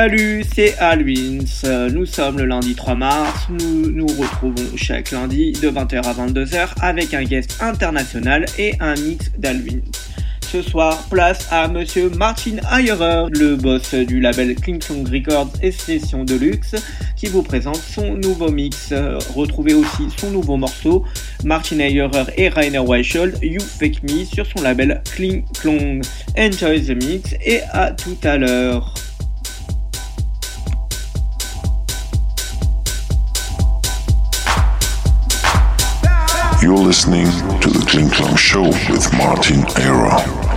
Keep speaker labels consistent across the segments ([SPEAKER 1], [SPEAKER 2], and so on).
[SPEAKER 1] Salut, c'est Alwins. Nous sommes le lundi 3 mars. Nous nous retrouvons chaque lundi de 20h à 22h avec un guest international et un mix d'Alwins. Ce soir, place à monsieur Martin Heyerer, le boss du label King Song Records et Session Deluxe, qui vous présente son nouveau mix. Retrouvez aussi son nouveau morceau, Martin Heyerer et Rainer Weichold, You Fake Me, sur son label Kling Klong. Enjoy the mix et à tout à l'heure.
[SPEAKER 2] You're listening to the Kling Klong Show with Martin Era.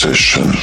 [SPEAKER 2] Kling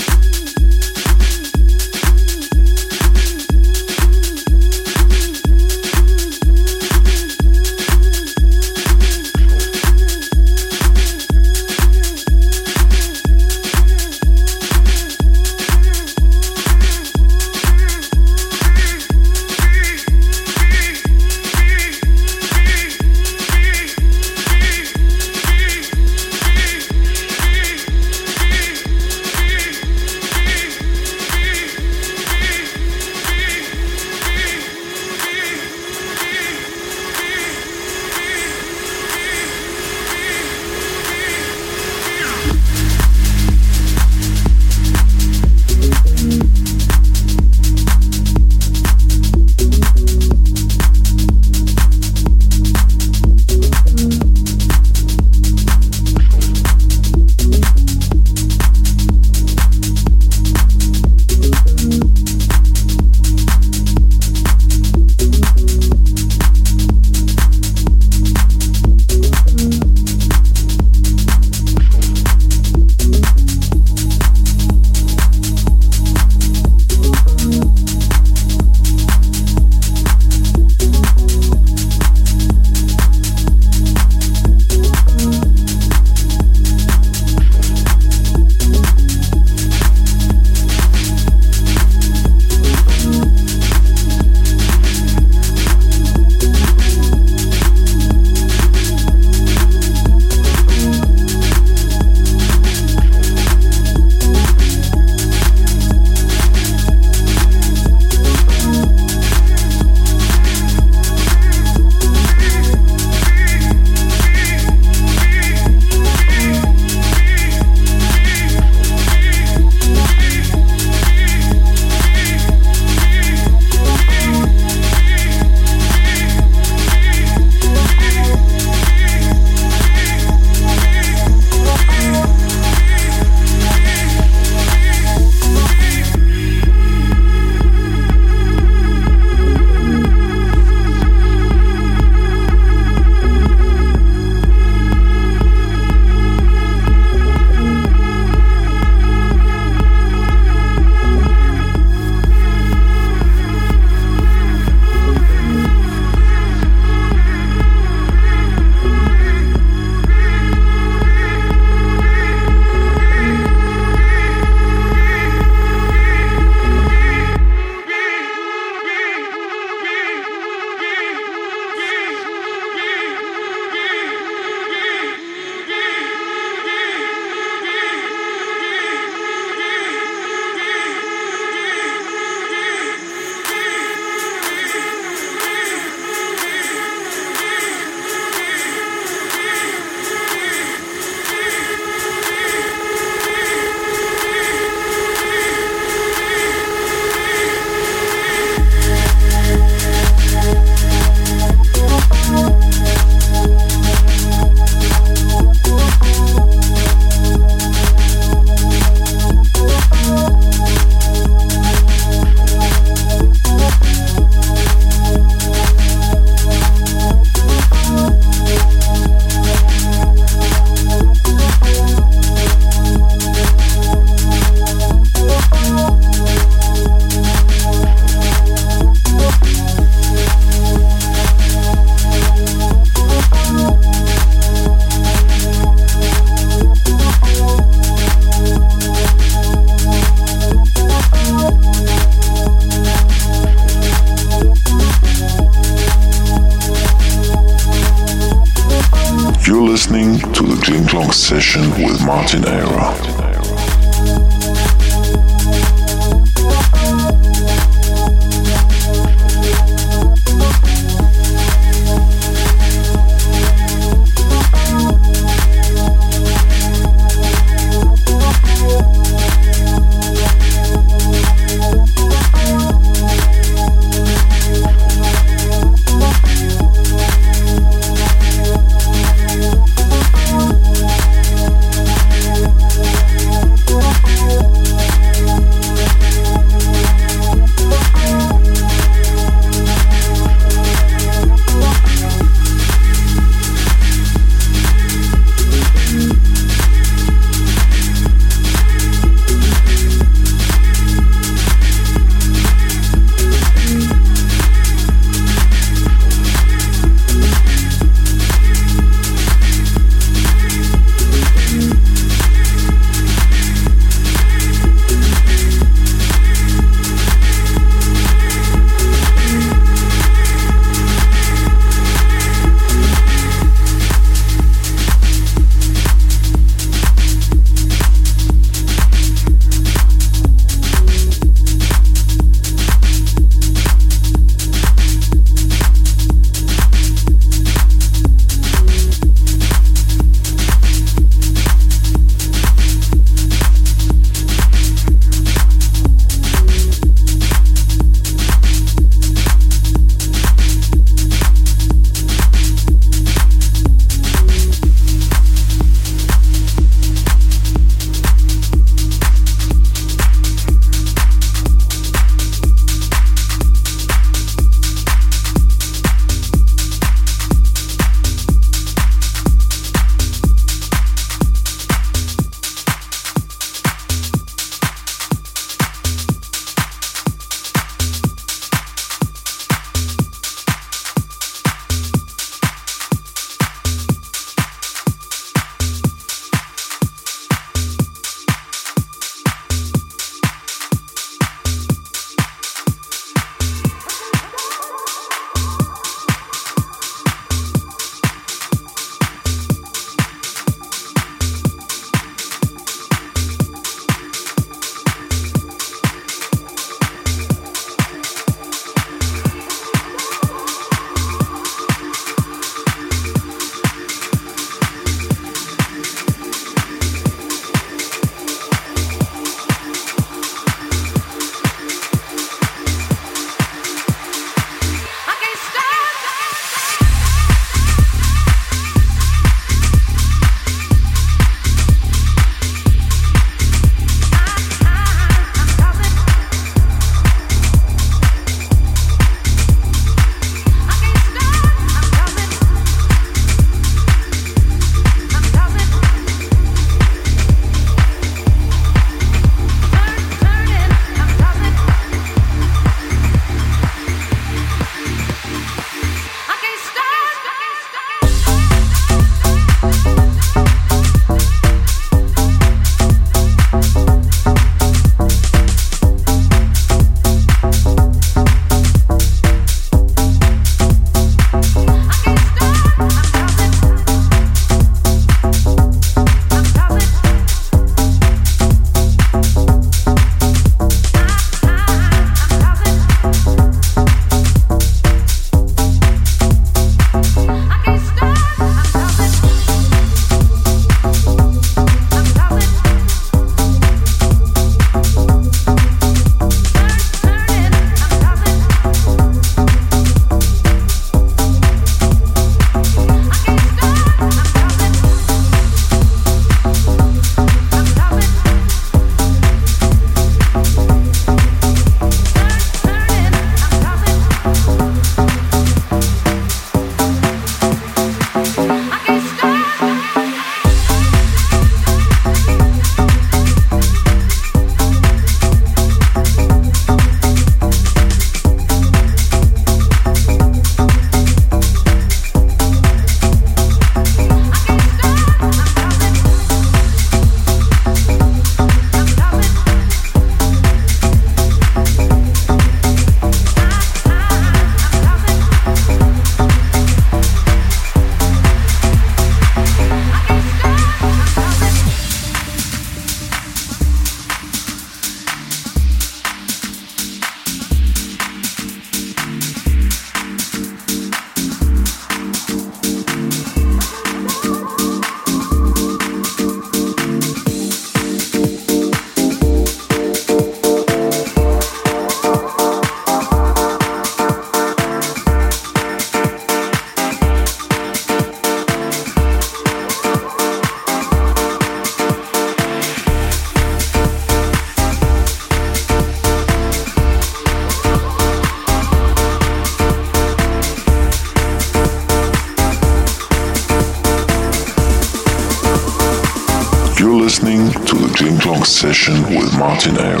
[SPEAKER 2] Martin Era.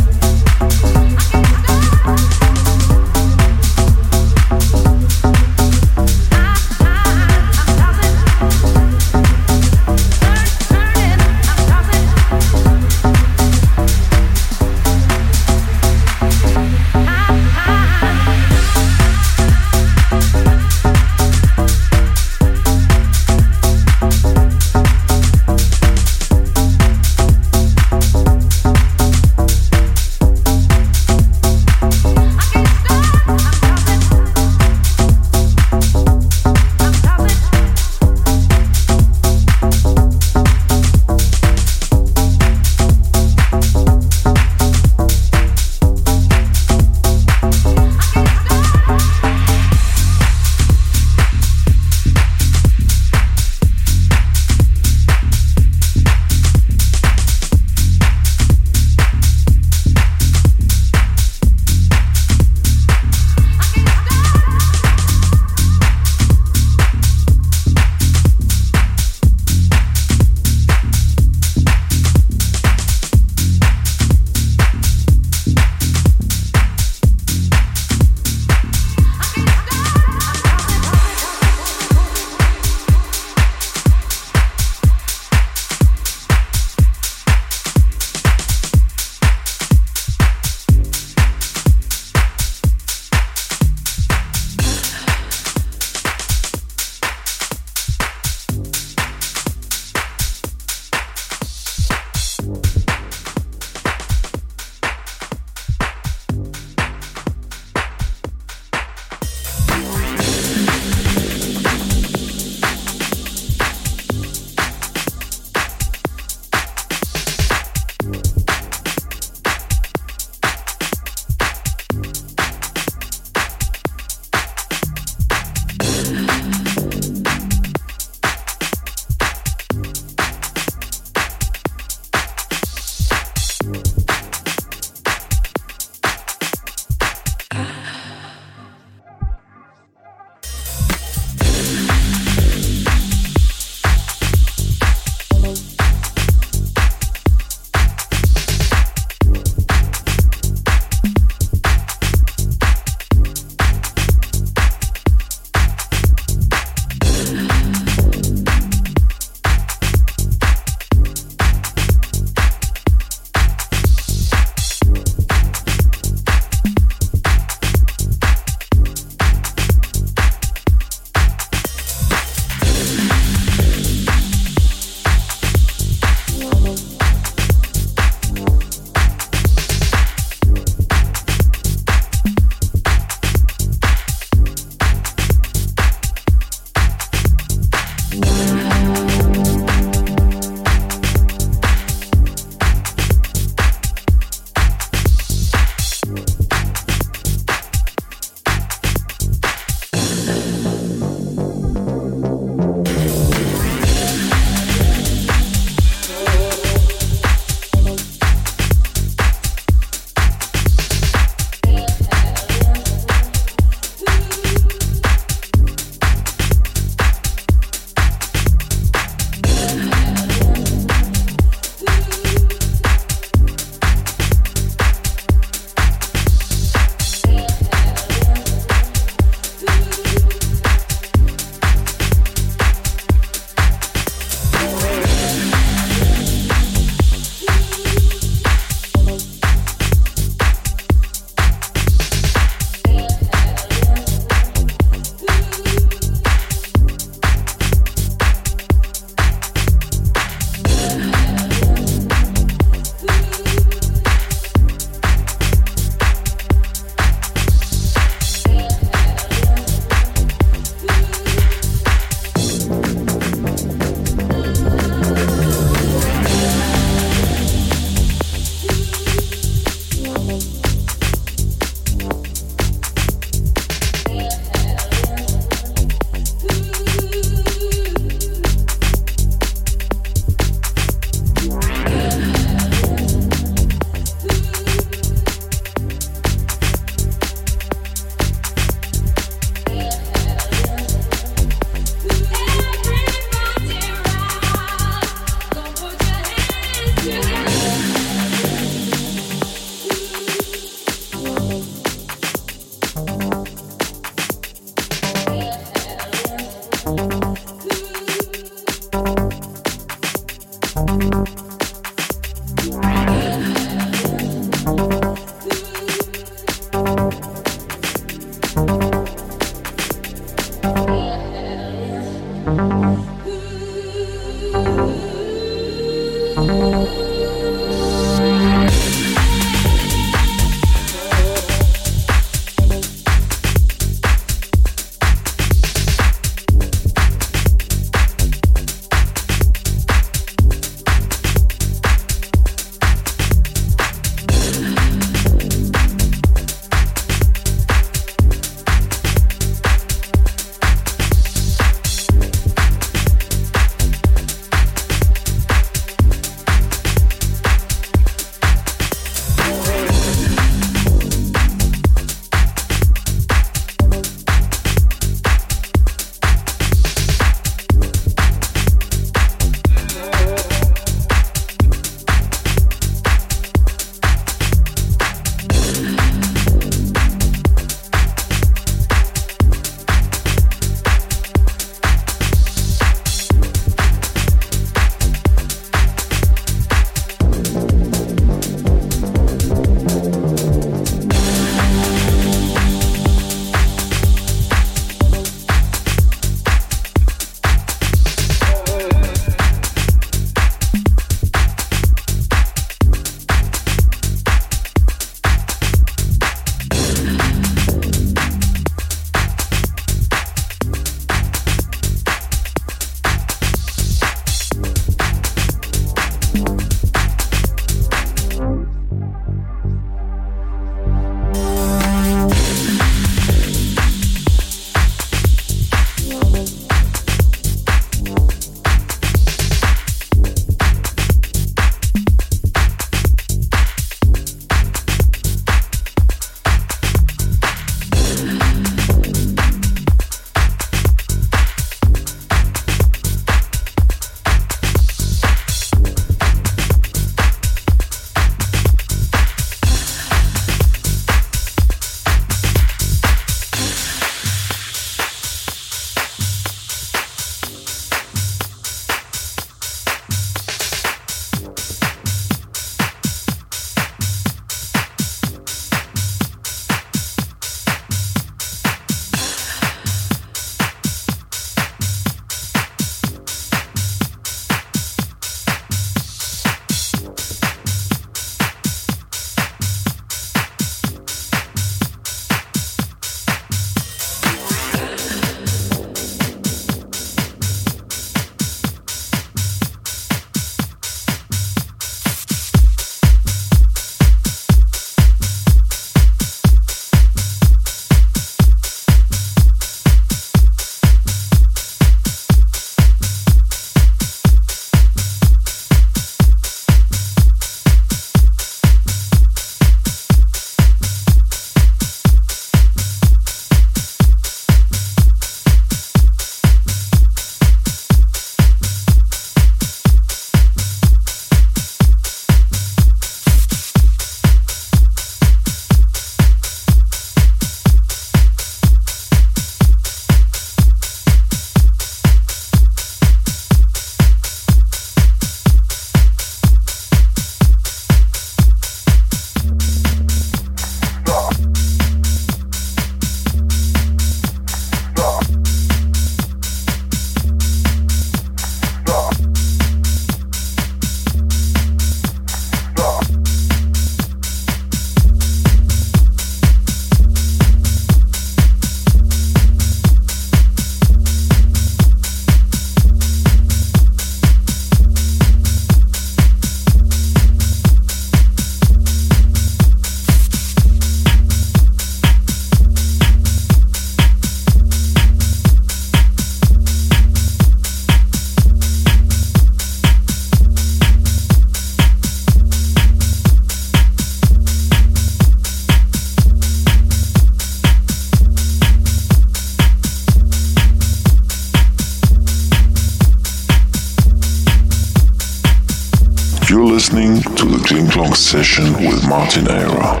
[SPEAKER 2] Session with Martin Era.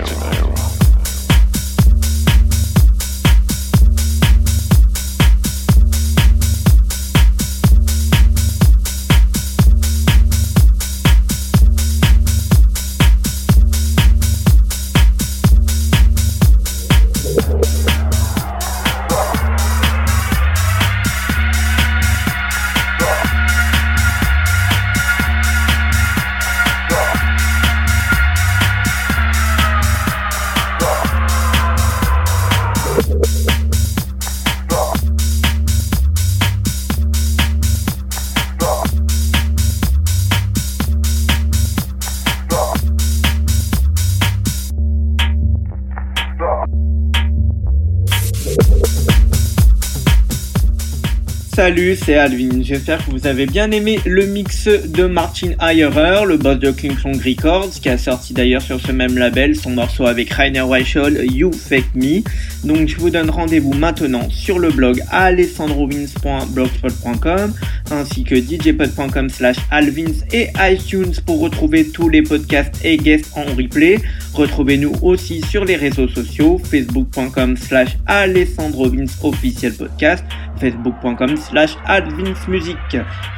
[SPEAKER 1] Salut, c'est Alvin. J'espère que vous avez bien aimé le mix de Martin Heyerer, le boss de King Records, qui a sorti d'ailleurs sur ce même label son morceau avec Rainer Weichel, You Fake Me. Donc je vous donne rendez-vous maintenant sur le blog alessandrovins.blogspot.com ainsi que djpod.com slash alvins et iTunes pour retrouver tous les podcasts et guests en replay. Retrouvez-nous aussi sur les réseaux sociaux facebook.com slash alessandrovins officiel podcast facebook.com slash advinsmusic.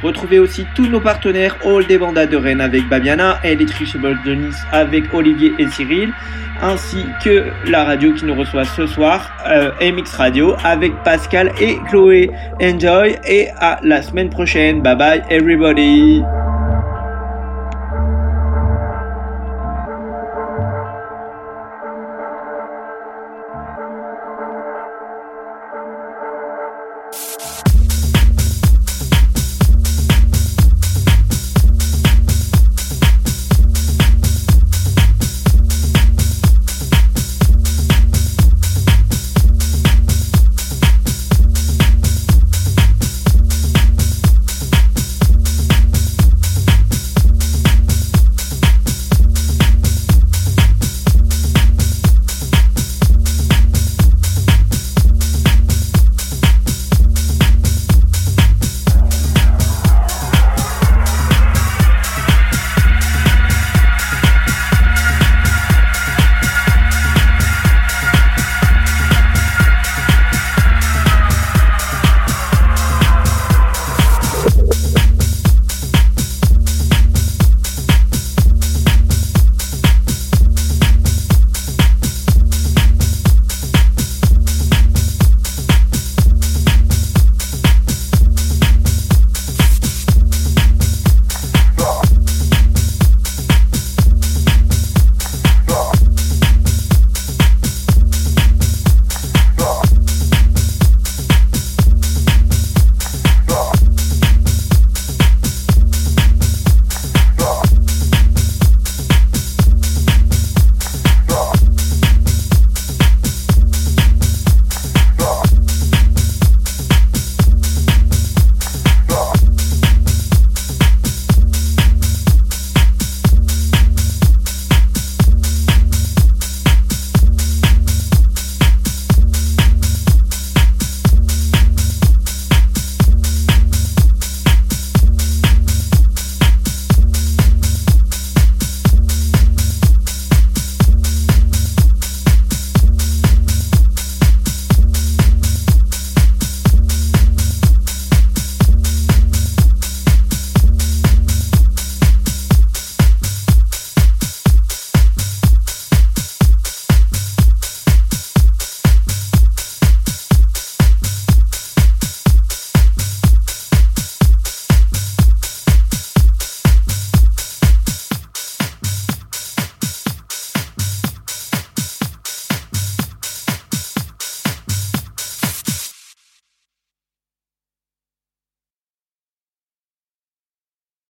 [SPEAKER 1] Retrouvez aussi tous nos partenaires All des Bandas de Rennes avec Babiana, Electricable de Nice avec Olivier et Cyril, ainsi que la radio qui nous reçoit ce soir, euh, MX Radio avec Pascal et Chloé. Enjoy et à la semaine prochaine. Bye bye everybody.